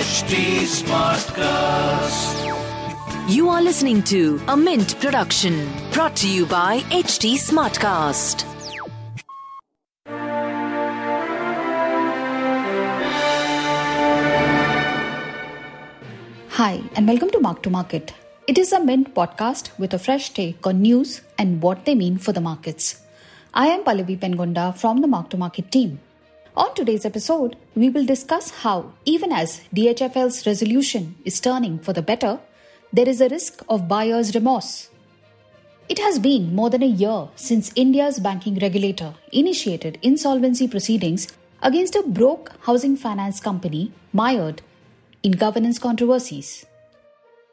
HT Smartcast. You are listening to a Mint production brought to you by HT Smartcast. Hi, and welcome to Mark to Market. It is a Mint podcast with a fresh take on news and what they mean for the markets. I am Pallavi Pengonda from the Mark to Market team. On today's episode, we will discuss how, even as DHFL's resolution is turning for the better, there is a risk of buyer's remorse. It has been more than a year since India's banking regulator initiated insolvency proceedings against a broke housing finance company mired in governance controversies.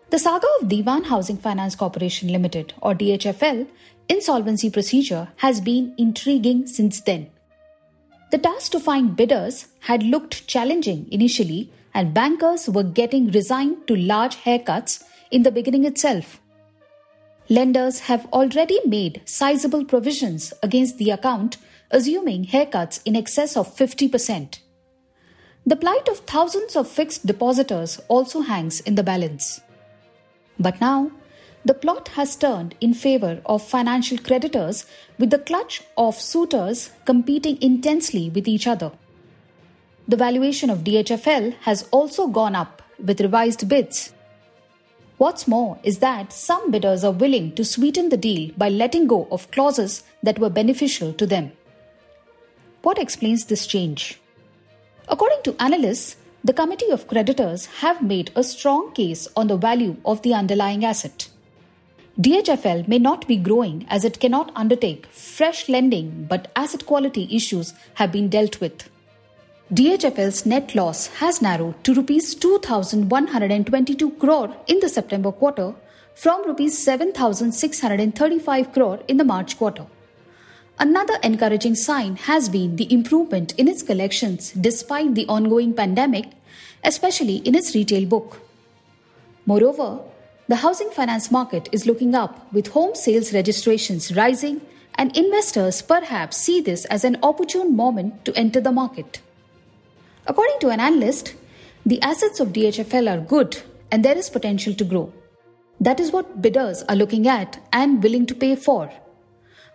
The saga of Dewan Housing Finance Corporation Limited or DHFL insolvency procedure has been intriguing since then. The task to find bidders had looked challenging initially and bankers were getting resigned to large haircuts in the beginning itself. Lenders have already made sizable provisions against the account, assuming haircuts in excess of 50%. The plight of thousands of fixed depositors also hangs in the balance. But now, the plot has turned in favor of financial creditors with the clutch of suitors competing intensely with each other. The valuation of DHFL has also gone up with revised bids. What's more is that some bidders are willing to sweeten the deal by letting go of clauses that were beneficial to them. What explains this change? According to analysts, the committee of creditors have made a strong case on the value of the underlying asset. DHFL may not be growing as it cannot undertake fresh lending, but asset quality issues have been dealt with. DHFL's net loss has narrowed to rupees 2122 crore in the September quarter from rupees 7635 crore in the March quarter. Another encouraging sign has been the improvement in its collections despite the ongoing pandemic, especially in its retail book. Moreover, the housing finance market is looking up with home sales registrations rising, and investors perhaps see this as an opportune moment to enter the market. According to an analyst, the assets of DHFL are good and there is potential to grow. That is what bidders are looking at and willing to pay for.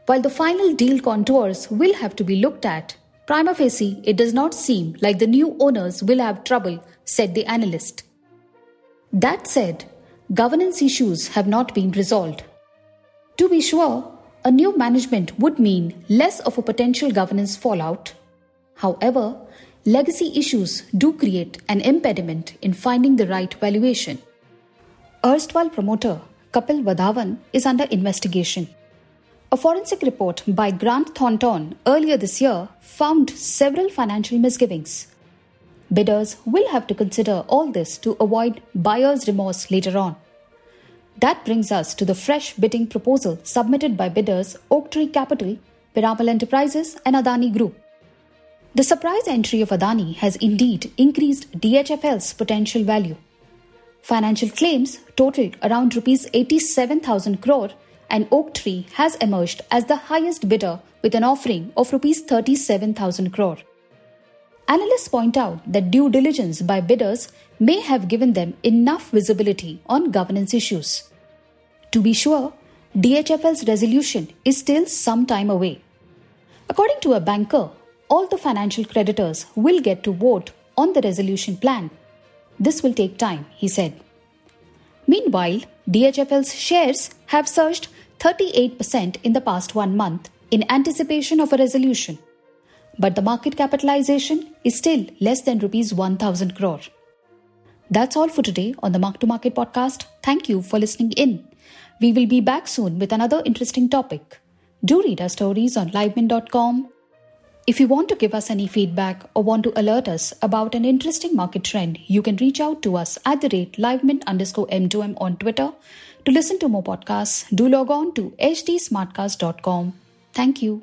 While the final deal contours will have to be looked at, prima facie it does not seem like the new owners will have trouble, said the analyst. That said, governance issues have not been resolved. To be sure, a new management would mean less of a potential governance fallout. However, legacy issues do create an impediment in finding the right valuation. Erstwhile promoter Kapil Wadhawan is under investigation. A forensic report by Grant Thornton earlier this year found several financial misgivings. Bidders will have to consider all this to avoid buyer's remorse later on. That brings us to the fresh bidding proposal submitted by bidders Oaktree Capital, Piramal Enterprises, and Adani Group. The surprise entry of Adani has indeed increased DHFL's potential value. Financial claims totaled around rupees 87,000 crore and Oaktree has emerged as the highest bidder with an offering of rupees 37,000 crore. Analysts point out that due diligence by bidders may have given them enough visibility on governance issues. To be sure, DHFL's resolution is still some time away. According to a banker, all the financial creditors will get to vote on the resolution plan. This will take time, he said. Meanwhile, DHFL's shares have surged 38% in the past one month in anticipation of a resolution. But the market capitalization is still less than rupees 1000 crore. That's all for today on the Mark to Market podcast. Thank you for listening in. We will be back soon with another interesting topic. Do read our stories on livemint.com If you want to give us any feedback or want to alert us about an interesting market trend, you can reach out to us at the rate livemint underscore M2M on Twitter. To listen to more podcasts, do log on to htsmartcast.com. Thank you.